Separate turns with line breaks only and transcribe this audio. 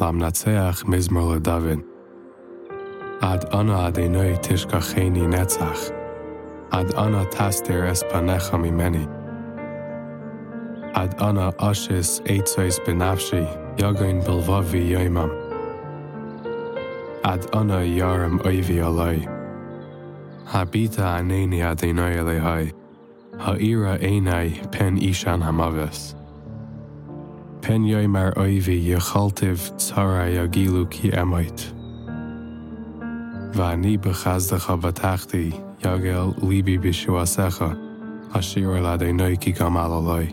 lam na tseach mizmor le David. Ad anna ad é nu tuis go chéine netzach, ad anna tastir es panecha mi meni. Ad anna asis éitsois benafsi, jagain bilvavi yoimam. Ad anna yaram oivi alai. Ha penjoi mar oivi je chaltiv tsara ya gilu ki emoit. Va ni bechazdecha batachti, yagel libi bishuasecha, ashir ola de noiki gamal aloi.